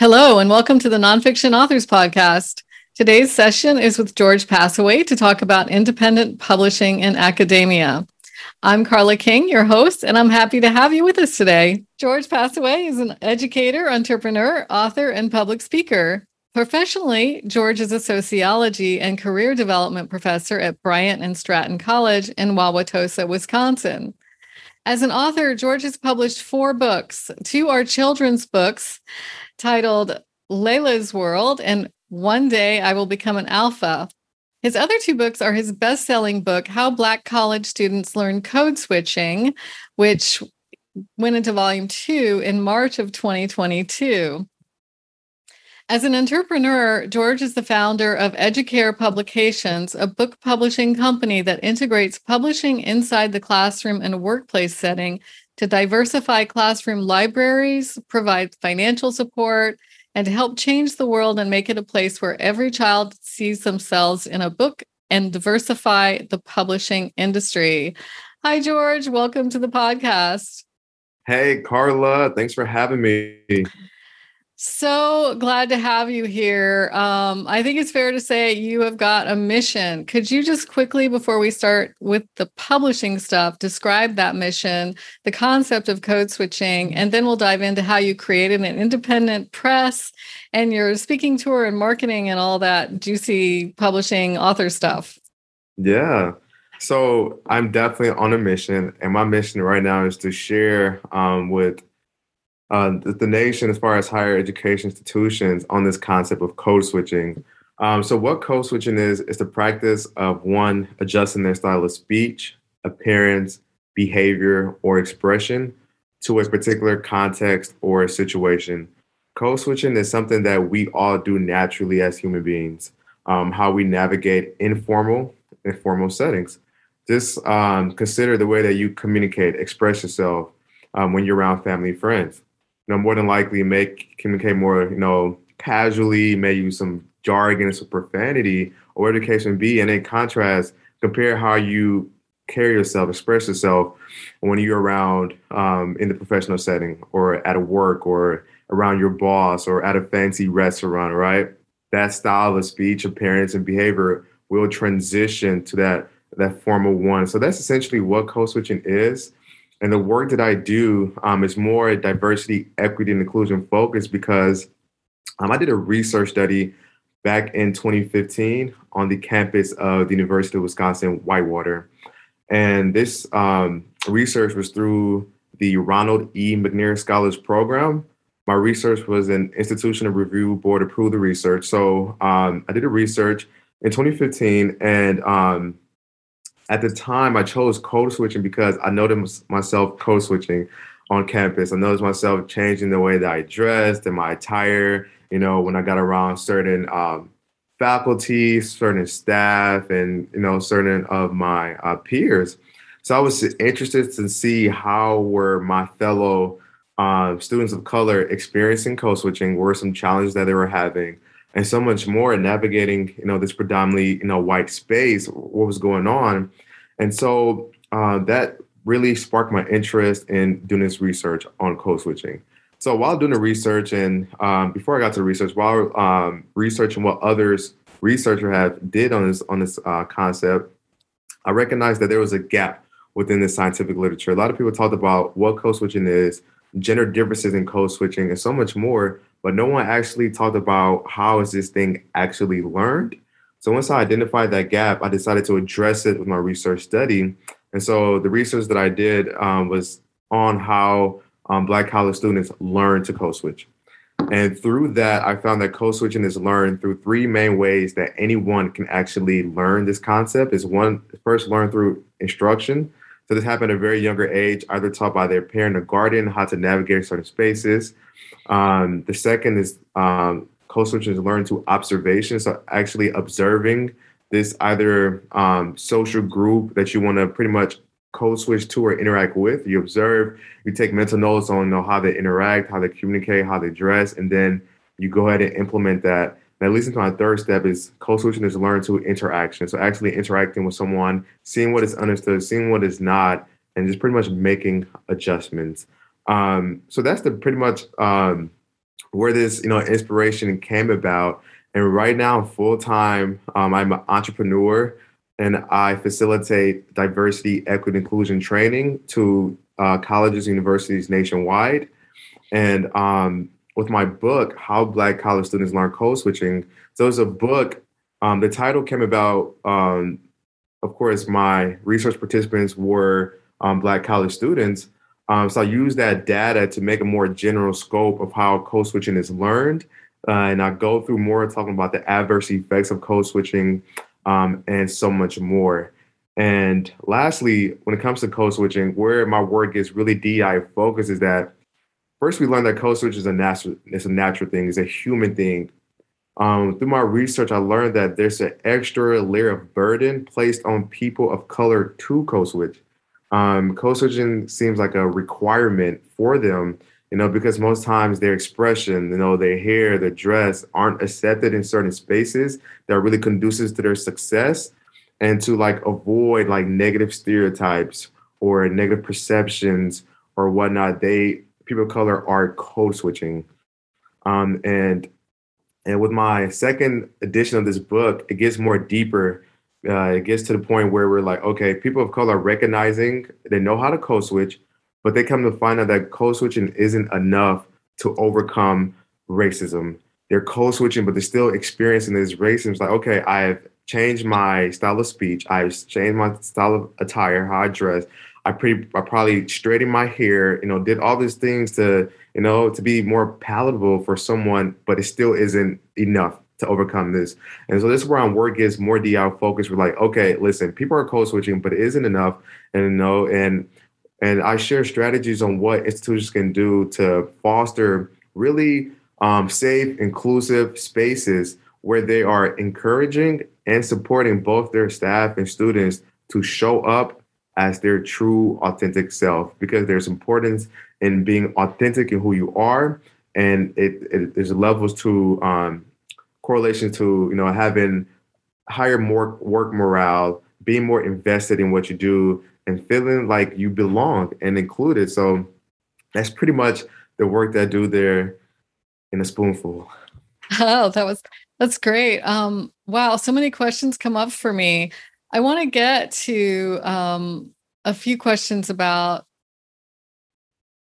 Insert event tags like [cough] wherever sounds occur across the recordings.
Hello, and welcome to the Nonfiction Authors Podcast. Today's session is with George Paasewe to talk about independent publishing in academia. I'm Carla King, your host, and I'm happy to have you with us today. George Paasewe is an educator, entrepreneur, author, and public speaker. Professionally, George is a sociology and career development professor at Bryant and Stratton College in Wauwatosa, Wisconsin. As an author, George has published four books. Two are children's books titled Layla's World and One Day I Will Become an Alpha. His other two books are his best selling book, How Black College Students Learn Code Switching, which went into volume two in March of 2022. As an entrepreneur, George is the founder of Educare Publications, a book publishing company that integrates publishing inside the classroom and workplace setting to diversify classroom libraries, provide financial support, and to help change the world and make it a place where every child sees themselves in a book and diversify the publishing industry. Hi, George. Welcome to the podcast. Hey, Carla. Thanks for having me. So glad to have you here. Um, I think it's fair to say you have got a mission. Could you just quickly, before we start with the publishing stuff, describe that mission, the concept of code switching, and then we'll dive into how you created an independent press and your speaking tour and marketing and all that juicy publishing author stuff? Yeah. So I'm definitely on a mission, and my mission right now is to share um, with uh, the, the, nation as far as higher education institutions on this concept of code switching. Um, so, what code switching is, is the practice of one adjusting their style of speech, appearance, behavior, or expression to a particular context or a situation. Code switching is something that we all do naturally as human beings, um, how we navigate informal and formal settings. Just um, consider the way that you communicate, express yourself um, when you're around family and friends you know, more than likely make communicate more, you know, casually, may use some jargon, some profanity, or may be. And in contrast, compare how you carry yourself, express yourself when you're around um, in the professional setting or at a work or around your boss or at a fancy restaurant, right? That style of speech, appearance, and behavior will transition to that that formal one. So that's essentially what code switching is. And the work that I do um, is more diversity, equity, and inclusion focused because um, I did a research study back in 2015 on the campus of the University of Wisconsin Whitewater. And this um, research was through the Ronald E. McNair Scholars Program. My research was an institutional review board approved the research. So um, I did a research in 2015 and um, at the time I chose code switching because I noticed myself code switching on campus. I noticed myself changing the way that I dressed and my attire, you know, when I got around certain um, faculty, certain staff, and, you know, certain of my uh, peers. So I was interested to see how were my fellow uh, students of color experiencing code switching, were some challenges that they were having, and so much more navigating you know this predominantly you know white space what was going on. And so uh, that really sparked my interest in doing this research on code switching. So while doing the research and um, before i got to research while um, researching what others researchers have did on this on this uh, concept i recognized that there was a gap within the scientific literature. A lot of people talked about what code switching is gender differences in code switching and so much more but no one actually talked about how is this thing actually learned. So once I identified that gap, I decided to address it with my research study. And so the research that I did um, was on how um, Black college students learn to code switch. And through that, I found that code switching is learned through three main ways that anyone can actually learn this concept. Is one first learn through instruction. So this happened at a very younger age, either taught by their parent or guardian how to navigate certain spaces. Um, the second is um, code switchers learn to observation, so actually observing this either um, social group that you want to pretty much code switch to or interact with. You observe, you take mental notes on know, how they interact, how they communicate, how they dress, and then you go ahead and implement that. Now, leads into my third step is code switching is learn to interaction. So actually interacting with someone, seeing what is understood, seeing what is not, and just pretty much making adjustments. Um, so that's the pretty much um, where this you know inspiration came about. And right now, full time, um, I'm an entrepreneur and I facilitate diversity, equity, inclusion training to uh, colleges, universities nationwide. And um, with my book, How Black College Students Learn Code Switching, so it's a book. Um, the title came about, um, of course, my research participants were um, Black college students. Um, so I use that data to make a more general scope of how code switching is learned. Uh, and I go through more talking about the adverse effects of code switching um, and so much more. And lastly, when it comes to code switching, where my work is really DI focused is that first we learned that code switch is a natural, it's a natural thing, it's a human thing. Um, through my research, I learned that there's an extra layer of burden placed on people of color to code switch. Um, code switching seems like a requirement for them you know, because most times their expression, you know, their hair, their dress aren't accepted in certain spaces that really conduces to their success and to like avoid like negative stereotypes or negative perceptions or whatnot. They people of color are code switching. Um, and and with my second edition of this book, it gets more deeper. Uh, it gets to the point where we're like, okay, people of color recognizing they know how to code switch, but they come to find out that code switching isn't enough to overcome racism. They're code switching, but they're still experiencing this racism. It's like, okay, I've changed my style of speech. I've changed my style of attire, how I dress. I pretty, I probably straightened my hair. You know, did all these things to, you know, to be more palatable for someone, but it still isn't enough to overcome this. And so this is where I'm work is more DI focused. We're like, okay, listen, people are code switching, but it isn't enough. And you know, and and I share strategies on what institutions can do to foster really um, safe, inclusive spaces where they are encouraging and supporting both their staff and students to show up as their true, authentic self. Because there's importance in being authentic in who you are, and it, it there's levels to um, correlation to you know having higher more work morale, being more invested in what you do, and feeling like you belong and included. So that's pretty much the work that I do there in a spoonful. Oh, that was that's great. Um, wow, so many questions come up for me. I want to get to um, a few questions about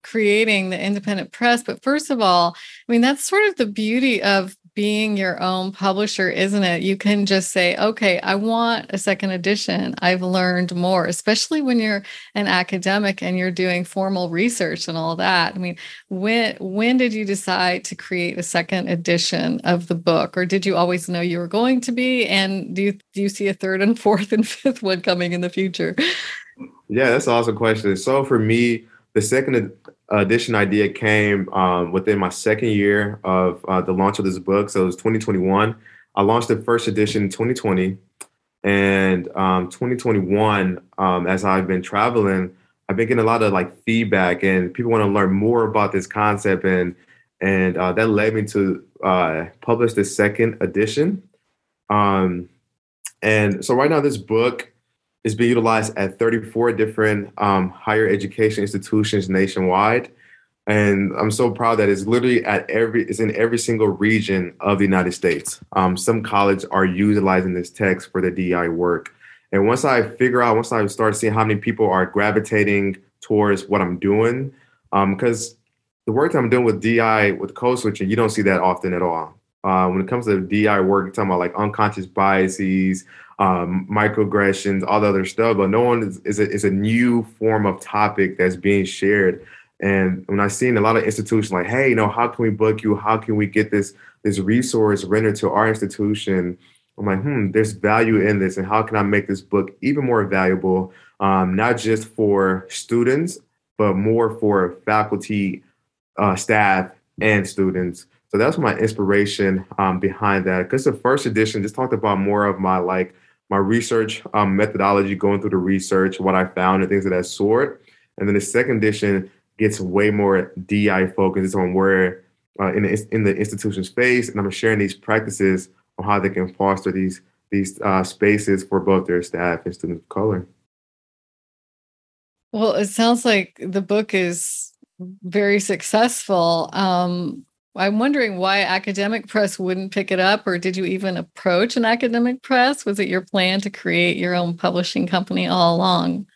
creating the independent press. But first of all, I mean, that's sort of the beauty of being your own publisher, isn't it? You can just say, okay, I want a second edition. I've learned more, especially when you're an academic and you're doing formal research and all that. I mean, when when did you decide to create a second edition of the book? Or did you always know you were going to be? And do you do you see a third and [laughs] fourth and fifth one coming in the future? Yeah, that's an awesome question. So for me, the second edition idea came um, within my second year of uh, the launch of this book. So it was 2021. I launched the first edition in 2020. And um, 2021, um, as I've been traveling, I've been getting a lot of like feedback and people want to learn more about this concept. And and uh, that led me to uh, publish the second edition. Um, and so right now, this book is been utilized at 34 different um, higher education institutions nationwide. And I'm so proud that it's literally at every, it's in every single region of the United States. Um, some colleges are utilizing this text for their DI work. And once I figure out, once I start seeing how many people are gravitating towards what I'm doing, because um, the work that I'm doing with DI, with code switching, you don't see that often at all. Uh, when it comes to DI work, you're talking about like unconscious biases, um, microaggressions, all the other stuff. But no one is, is, a, is a new form of topic that's being shared. And when I seen a lot of institutions like, hey, you know, how can we book you? How can we get this this resource rendered to our institution? I'm like, hmm, there's value in this, and how can I make this book even more valuable, um, not just for students, but more for faculty, uh, staff, and students. So that's my inspiration um, behind that. Because the first edition just talked about more of my like my research um, methodology, going through the research, what I found, and things of that sort. And then the second edition gets way more DI focused It's on where uh, in the in the institution space, and I'm sharing these practices on how they can foster these these uh, spaces for both their staff and students of color. Well, it sounds like the book is very successful. Um, I'm wondering why academic press wouldn't pick it up, or did you even approach an academic press? Was it your plan to create your own publishing company all along?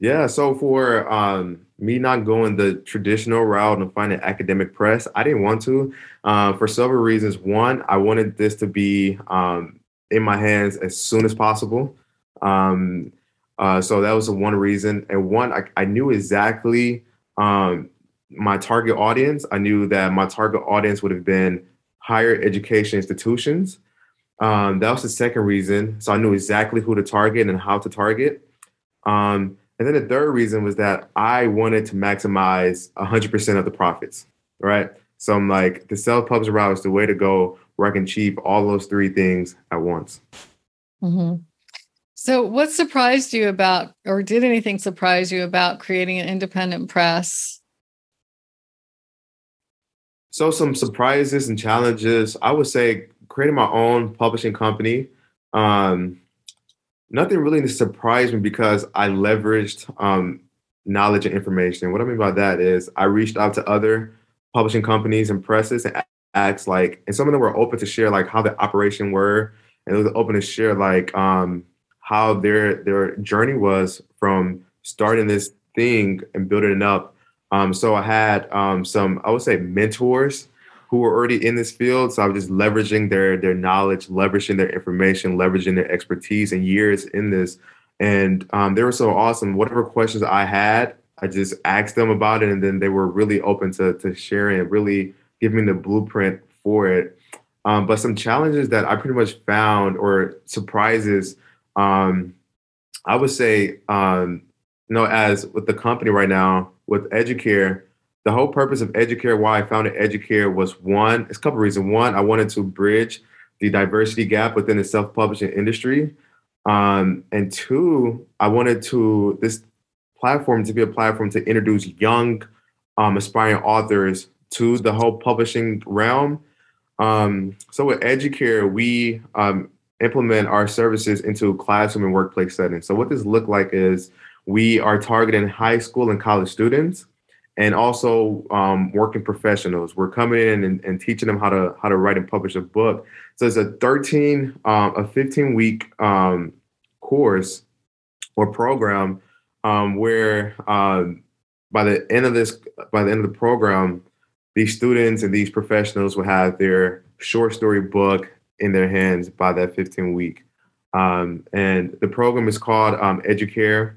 Yeah, so for um, me not going the traditional route and finding academic press, I didn't want to uh, for several reasons. One, I wanted this to be um, in my hands as soon as possible. Um, uh, so that was the one reason. And one, I, I knew exactly um, my target audience. I knew that my target audience would have been higher education institutions. Um, that was the second reason. So I knew exactly who to target and how to target. Um, and then the third reason was that I wanted to maximize 100% of the profits, right? So I'm like, the self pubs route is the way to go where I can achieve all those three things at once. Mm-hmm. So, what surprised you about, or did anything surprise you about creating an independent press? So, some surprises and challenges. I would say creating my own publishing company. Um, nothing really surprised me because I leveraged um, knowledge and information. What I mean by that is I reached out to other publishing companies and presses and asked like, and some of them were open to share like how the operation were, and it was open to share like um, how their their journey was from starting this thing and building it up. Um, so I had um, some, I would say, mentors who were already in this field. So I was just leveraging their their knowledge, leveraging their information, leveraging their expertise and years in this. And um, they were so awesome. Whatever questions I had, I just asked them about it, and then they were really open to to sharing really giving the blueprint for it. Um, but some challenges that I pretty much found or surprises um, I would say, um, you know, as with the company right now with Educare, the whole purpose of Educare, why I founded Educare was one, it's a couple reasons. One, I wanted to bridge the diversity gap within the self-publishing industry. Um, and two, I wanted to this platform to be a platform to introduce young um, aspiring authors to the whole publishing realm. Um, so with Educare, we um, implement our services into classroom and workplace settings. So what this look like is we are targeting high school and college students and also um, working professionals. We're coming in and, and, teaching them how to how to write and publish a book. So it's a 13, um, a 15 week um, course or program um, where um, by the end of this, by the end of the program, these students and these professionals will have their short story book in their hands by that 15 week. Um, and the program is called Educare,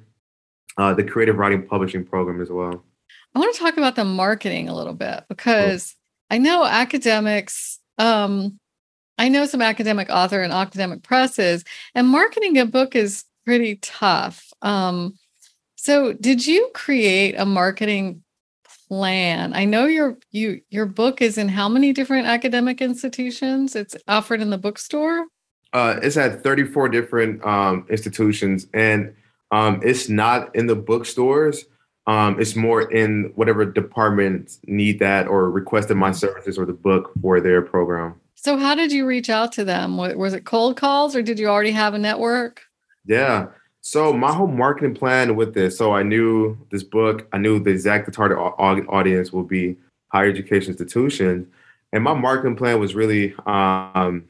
uh, the creative writing publishing program as well. I want to talk about the marketing a little bit because cool. I know academics, um, I know some academic author and academic presses, and marketing a book is pretty tough. Um, so, did you create a marketing plan? I know your you your book is in how many different academic institutions? It's offered in the bookstore. Uh, it's at 34 different um, institutions, and um, it's not in the bookstores. Um, it's more in whatever departments need that or requested my services or the book for their program. So, how did you reach out to them? Was it cold calls, or did you already have a network? Yeah. So my whole marketing plan with this, so I knew this book, I knew the exact target audience will be higher education institutions, and my marketing plan was really um,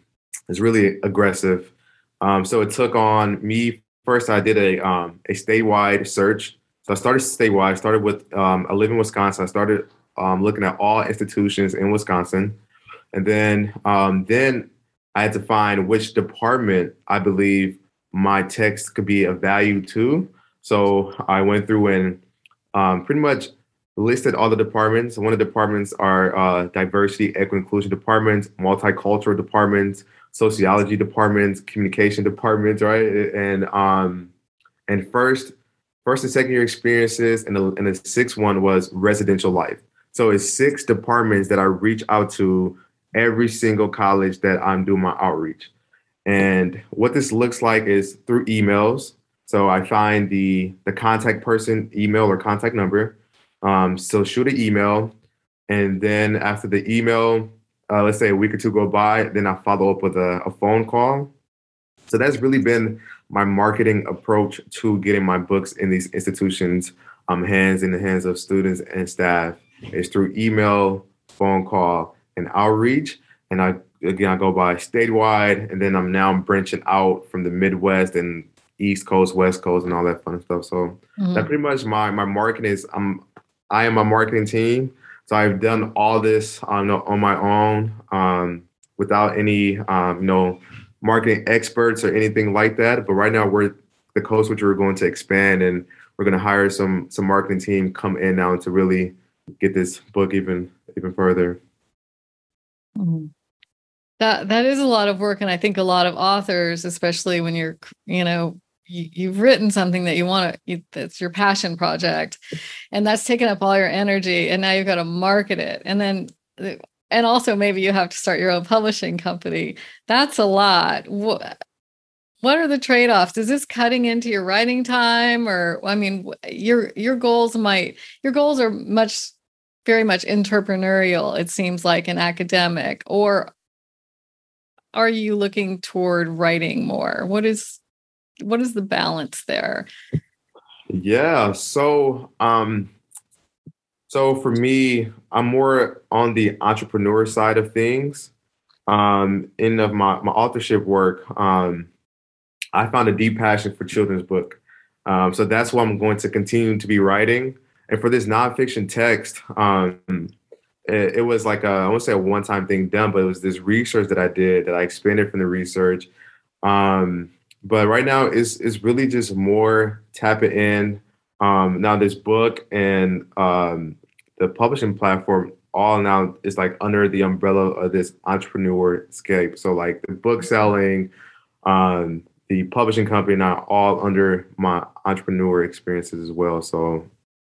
is really aggressive. Um, so it took on me first. I did a um, a statewide search. So I started statewide. Started with um, I live in Wisconsin. I started um, looking at all institutions in Wisconsin, and then um, then I had to find which department I believe my text could be of value to. So I went through and um, pretty much listed all the departments. One of the departments are uh, diversity, equity, inclusion departments, multicultural departments, sociology departments, communication departments, right? And um, and first, first and second year experiences, and the, and the sixth one was residential life. So it's six departments that I reach out to every single college that I'm doing my outreach. And what this looks like is through emails. So I find the the contact person email or contact number. Um, so shoot an email, and then after the email, uh, let's say a week or two go by, then I follow up with a, a phone call. So that's really been my marketing approach to getting my books in these institutions' um, hands in the hands of students and staff is through email, phone call, and outreach. And I again I go by statewide, and then I'm now I'm branching out from the Midwest and East Coast, West Coast, and all that fun stuff. So mm-hmm. that pretty much my my marketing is I'm I am a marketing team. So I've done all this on on my own um, without any um, you know marketing experts or anything like that. But right now we're the coast which we're going to expand and we're going to hire some some marketing team come in now to really get this book even even further. Mm-hmm. That that is a lot of work, and I think a lot of authors, especially when you're you know you, have written something that you want to that's your passion project and that's taken up all your energy and now you've got to market it. And then uh, and also maybe you have to start your own publishing company. That's a lot. What, what are the trade-offs? Is this cutting into your writing time or i mean your your goals might your goals are much very much entrepreneurial it seems like an academic or are you looking toward writing more? What is what is the balance there? Yeah. So, um, so for me, I'm more on the entrepreneur side of things. Um, in of my, my authorship work, um, I found a deep passion for children's book. Um, so that's why I'm going to continue to be writing. And for this nonfiction text, um, it, it, was like a, I won't say a one-time thing done, but it was this research that I did that I expanded from the research. Um, but right now it's is really just more tap it in. Um, now this book and um, the publishing platform all now is like under the umbrella of this entrepreneur scape. So like the book selling, um, the publishing company now all under my entrepreneur experiences as well. So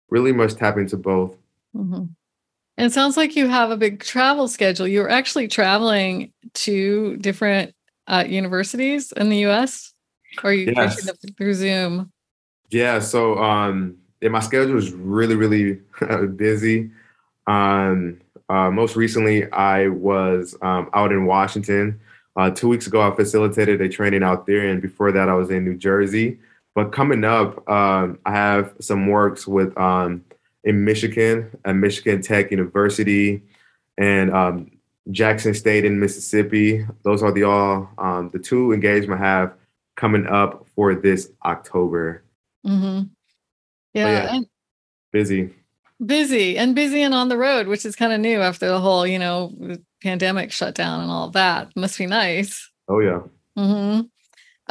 really much tap into both. Mm-hmm. And it sounds like you have a big travel schedule. You're actually traveling to different uh, universities in the U.S. Or you yes. through Zoom? Yeah. So um, yeah, my schedule is really, really [laughs] busy. Um, uh, most recently, I was um, out in Washington. Uh, two weeks ago, I facilitated a training out there, and before that, I was in New Jersey. But coming up, um, I have some works with um, in Michigan at Michigan Tech University and um, Jackson State in Mississippi. Those are the all um, the two engagements I have coming up for this October. Mm-hmm. Yeah, yeah busy, busy, and busy, and on the road, which is kind of new after the whole, you know, pandemic shutdown and all that. Must be nice. Oh yeah. Mm-hmm.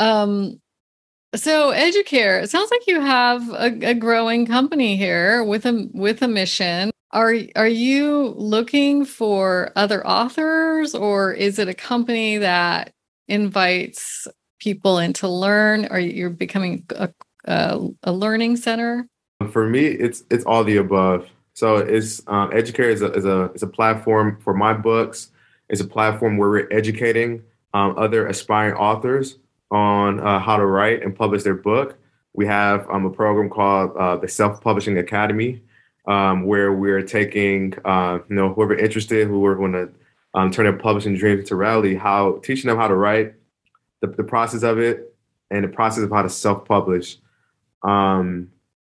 Um, so Educare, it sounds like you have a, a, growing company here with a with a mission. Are are you looking for other authors, or is it a company that invites people and to learn? or you're becoming a, a, a learning center? For me, it's it's all the above. So it's um, Educare is a, is a is a platform for my books. It's a platform where we're educating um, other aspiring authors on uh, how to write and publish their book. We have um, a program called uh, the Self Publishing Academy, um, where we're taking uh, you know whoever interested, who are going to um, turn their publishing dreams into reality, how teaching them how to write, the, the process of it and the process of how to self-publish. Um,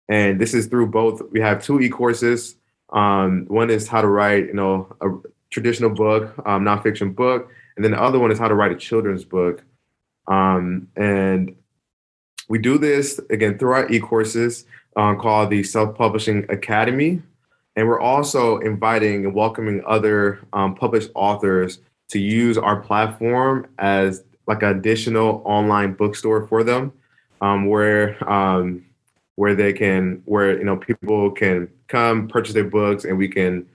and this is through both. We have two e-courses. Um, one is how to write, you know, a traditional book, um, nonfiction book, and then the other one is how to write a children's book. Um, and we do this again through our e-courses uh, called the Self Publishing Academy, and we're also inviting and welcoming other um, published authors to use our platform as like an additional online bookstore for them, um, where um, where they can where you know people can come purchase their books and we can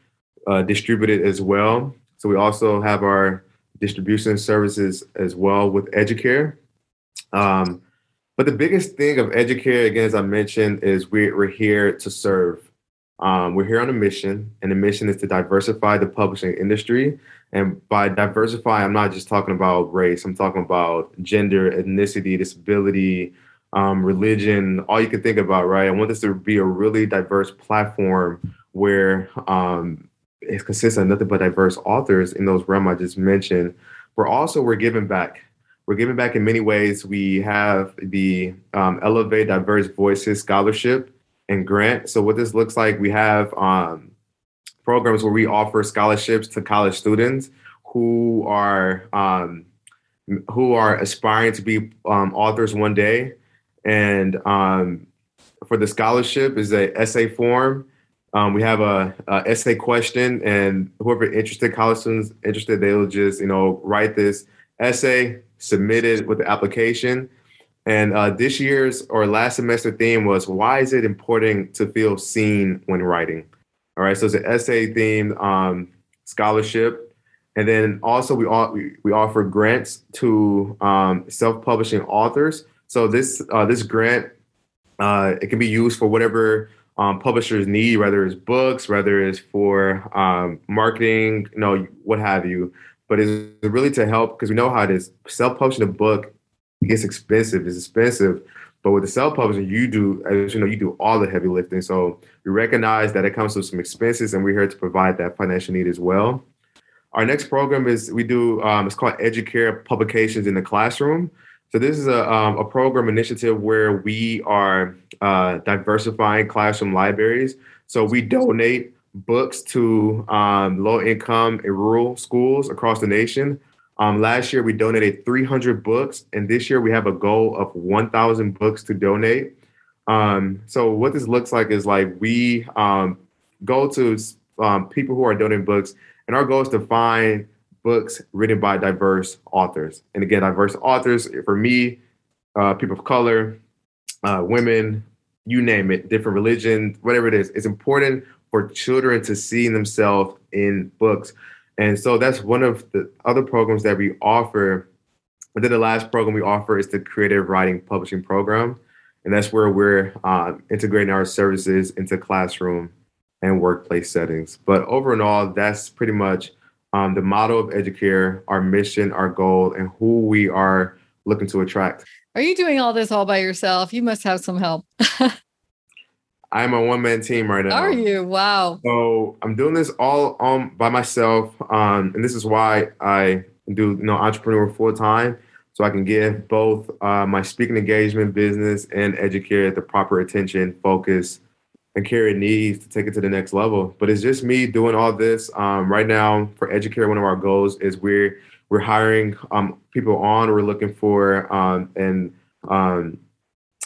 uh, distribute it as well. So we also have our distribution services as well with Educare. Um, but the biggest thing of Educare, again, as I mentioned, is we're, we're here to serve. Um, we're here on a mission, and the mission is to diversify the publishing industry. And by diversify, I'm not just talking about race, I'm talking about gender, ethnicity, disability, um, religion, all you can think about, right? I want this to be a really diverse platform where um, it consists of nothing but diverse authors in those realms I just mentioned. We're also, we're giving back. We're giving back in many ways. We have the um, Elevate Diverse Voices Scholarship, and grant. So what this looks like, we have um, programs where we offer scholarships to college students who are um, who are aspiring to be um, authors one day. And um, for the scholarship is a essay form. Um, we have a, a, essay question, and whoever interested, college students interested, they'll just you know write this essay, submit it with the application. And uh, this year's or last semester theme was why is it important to feel seen when writing? All right, so it's an essay themed um, scholarship and then also we, we, we offer grants to um, self-publishing authors. So this uh, this grant uh, it can be used for whatever um, publishers need, whether it's books, whether it's for um, marketing, you know, what have you. But it's really to help because we know how it is. Self-publishing a book gets expensive. It's expensive. But with the self-publishing, you do, as you know, you do all the heavy lifting. So we recognize that it comes with some expenses, and we're here to provide that financial need as well. Our next program is we do um, it's called Educare Publications in the Classroom. So this is a, um, a program initiative where we are uh, diversifying classroom libraries. So we donate books to um, low income and rural schools across the nation. Um, last year we donated 300 books, and this year we have a goal of 1,000 books to donate. Um, so what this looks like is like we um, go to people who are donating books and our goal is to find books written by diverse authors. And again, diverse authors for me, uh, people of color, uh, women, you name it, different religions, whatever it is. It's important for children to see themselves in books. And so that's one of the other programs that we offer. And then the last program we offer is the Creative Writing Publishing Program. And that's where we're uh, integrating our services into classroom and workplace settings. But overall, that's pretty much um, the model of Educare, our mission, our goal, and who we are looking to attract. Are you doing all this all by yourself? You must have some help. [laughs] I'm a one man team right now. Are you? Wow. So I'm doing this all um, by myself. Um, and this is why I do you know entrepreneur full time. So I can give both uh, my speaking engagement business and Educare the proper attention, focus, and Carrie needs to take it to the next level. But it's just me doing all this um, right now for Educare. One of our goals is we're we're hiring um, people on. We're looking for um, an um,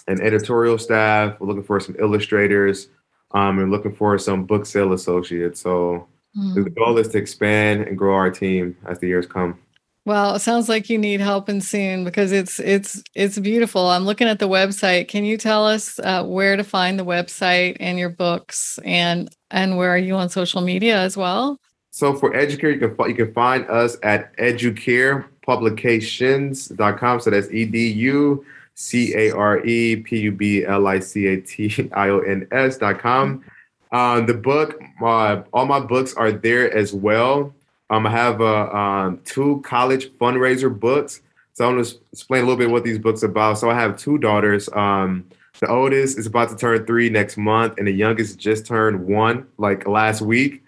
an editorial staff. We're looking for some illustrators. Um, and looking for some book sale associates. So mm. the goal is to expand and grow our team as the years come. Well, it sounds like you need help and soon because it's it's it's beautiful. I'm looking at the website. Can you tell us uh, where to find the website and your books and and where are you on social media as well? So for Educare, you can you can find us at educarepublications.com. So that's E D U C A R E P U B L I C A T I O N S.com. Um, the book, uh, all my books are there as well. Um, I have uh, um, two college fundraiser books. So I'm going to explain a little bit what these books are about. So I have two daughters. Um, the oldest is about to turn three next month, and the youngest just turned one like last week.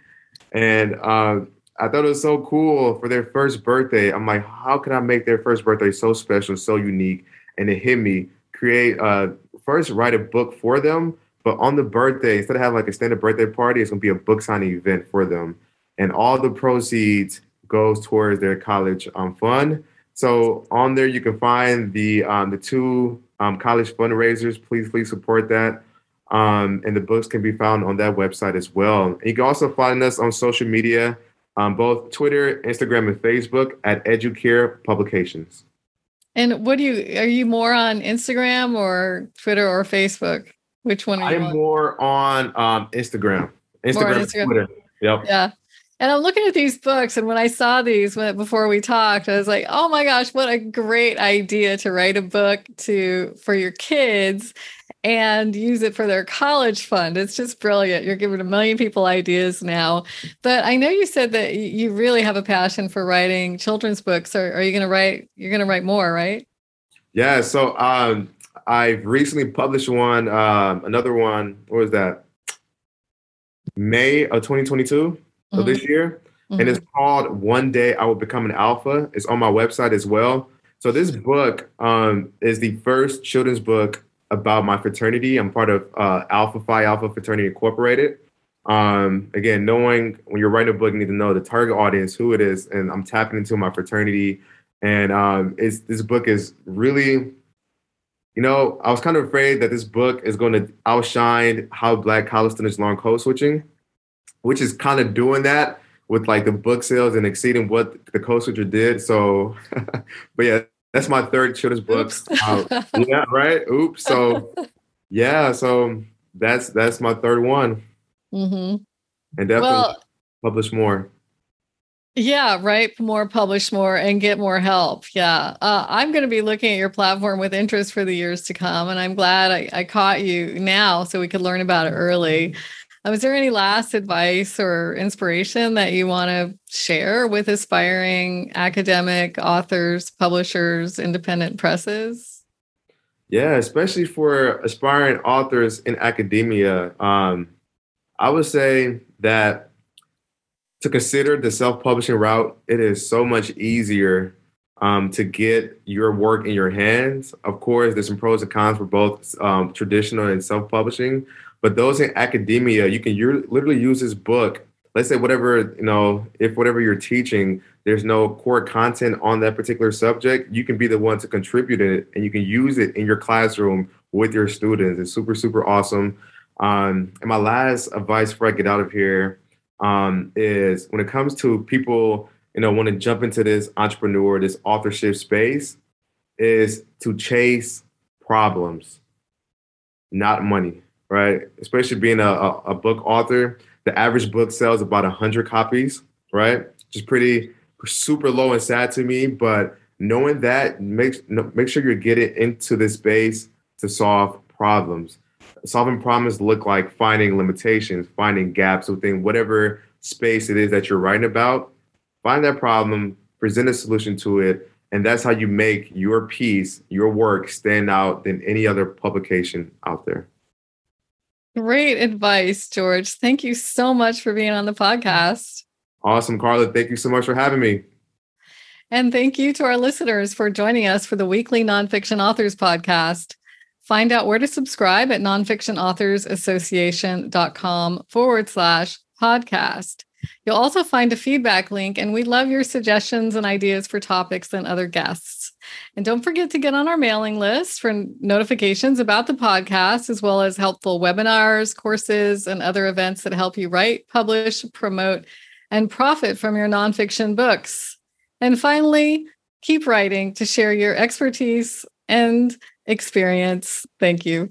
And uh, I thought it was so cool for their first birthday. I'm like, how can I make their first birthday so special, so unique? And it hit me. Create uh, first write a book for them, but on the birthday, instead of having like a standard birthday party, it's gonna be a book signing event for them and all the proceeds goes towards their college um, fund. So on there, you can find the um, the two um, college fundraisers. Please, please support that. Um, and the books can be found on that website as well. And you can also find us on social media, um, both Twitter, Instagram, and Facebook at Educare Publications. And what do you are you more on Instagram or Twitter or Facebook? Which one are you? I'm on? more on um, Instagram. Instagram, on Instagram. Twitter. Yep. Yeah. And I'm looking at these books, and when I saw these when, before we talked, I was like, "Oh my gosh, what a great idea to write a book to for your kids and use it for their college fund." It's just brilliant. You're giving a million people ideas now. But I know you said that you really have a passion for writing children's books. Or are you going to write? You're going to write more, right? Yeah. So um, I've recently published one. Um, another one. What was that? May of 2022 mm-hmm. of this year. Mm-hmm. And it's called One Day I Will Become an Alpha. It's on my website as well. So this book um, is the first children's book about my fraternity. I'm part of uh, Alpha Phi Alpha Fraternity Incorporated. Um, again, knowing when you're writing a book, you need to know the target audience, who it is, and I'm tapping into my fraternity. And um, it's, this book is really, you know, I was kind of afraid that this book is going to outshine how Black college students learn code switching, which is kind of doing that with like the book sales and exceeding what the co-switcher did. So, [laughs] but yeah, that's my third children's book. Uh, [laughs] yeah, right. Oops. So, yeah, so that's that's my third one. Mm-hmm. And definitely well, publish more. Yeah, write more, publish more, and get more help. Yeah. Uh, I'm going to be looking at your platform with interest for the years to come. And I'm glad I, I caught you now so we could learn about it early. Um, is there any last advice or inspiration that you want to share with aspiring academic authors, publishers, independent presses? Yeah, especially for aspiring authors in academia. Um, I would say that to consider the self-publishing route, it is so much easier um, to get your work in your hands. Of course, there's some pros and cons for both um, traditional and self-publishing. But those in academia, you can literally use this book. Let's say whatever you know, if whatever you're teaching, there's no core content on that particular subject, you can be the one to contribute it, and you can use it in your classroom with your students. It's super super awesome. Um, and my last advice before I get out of here um, is when it comes to people, you know, want to jump into this entrepreneur, this authorship space, is to chase problems, not money, right? Especially being a, a, a book author, the average book sells about 100 copies, right? Which is pretty super low and sad to me, but knowing that makes make sure you're getting into this space to solve problems solving problems look like finding limitations, finding gaps within whatever space it is that you're writing about. Find that problem, present a solution to it, and that's how you make your piece, your work stand out than any other publication out there. Great advice, George. Thank you so much for being on the podcast. Awesome, Carla. Thank you so much for having me. And thank you to our listeners for joining us for the weekly Nonfiction Authors Podcast. Find out where to subscribe at nonfictionauthorsassociation.com forward slash podcast. You'll also find a feedback link, and we love your suggestions and ideas for topics and other guests. And don't forget to get on our mailing list for notifications about the podcast, as well as helpful webinars, courses, and other events that help you write, publish, promote, and profit from your nonfiction books. And finally, keep writing to share your expertise and experience. Thank you.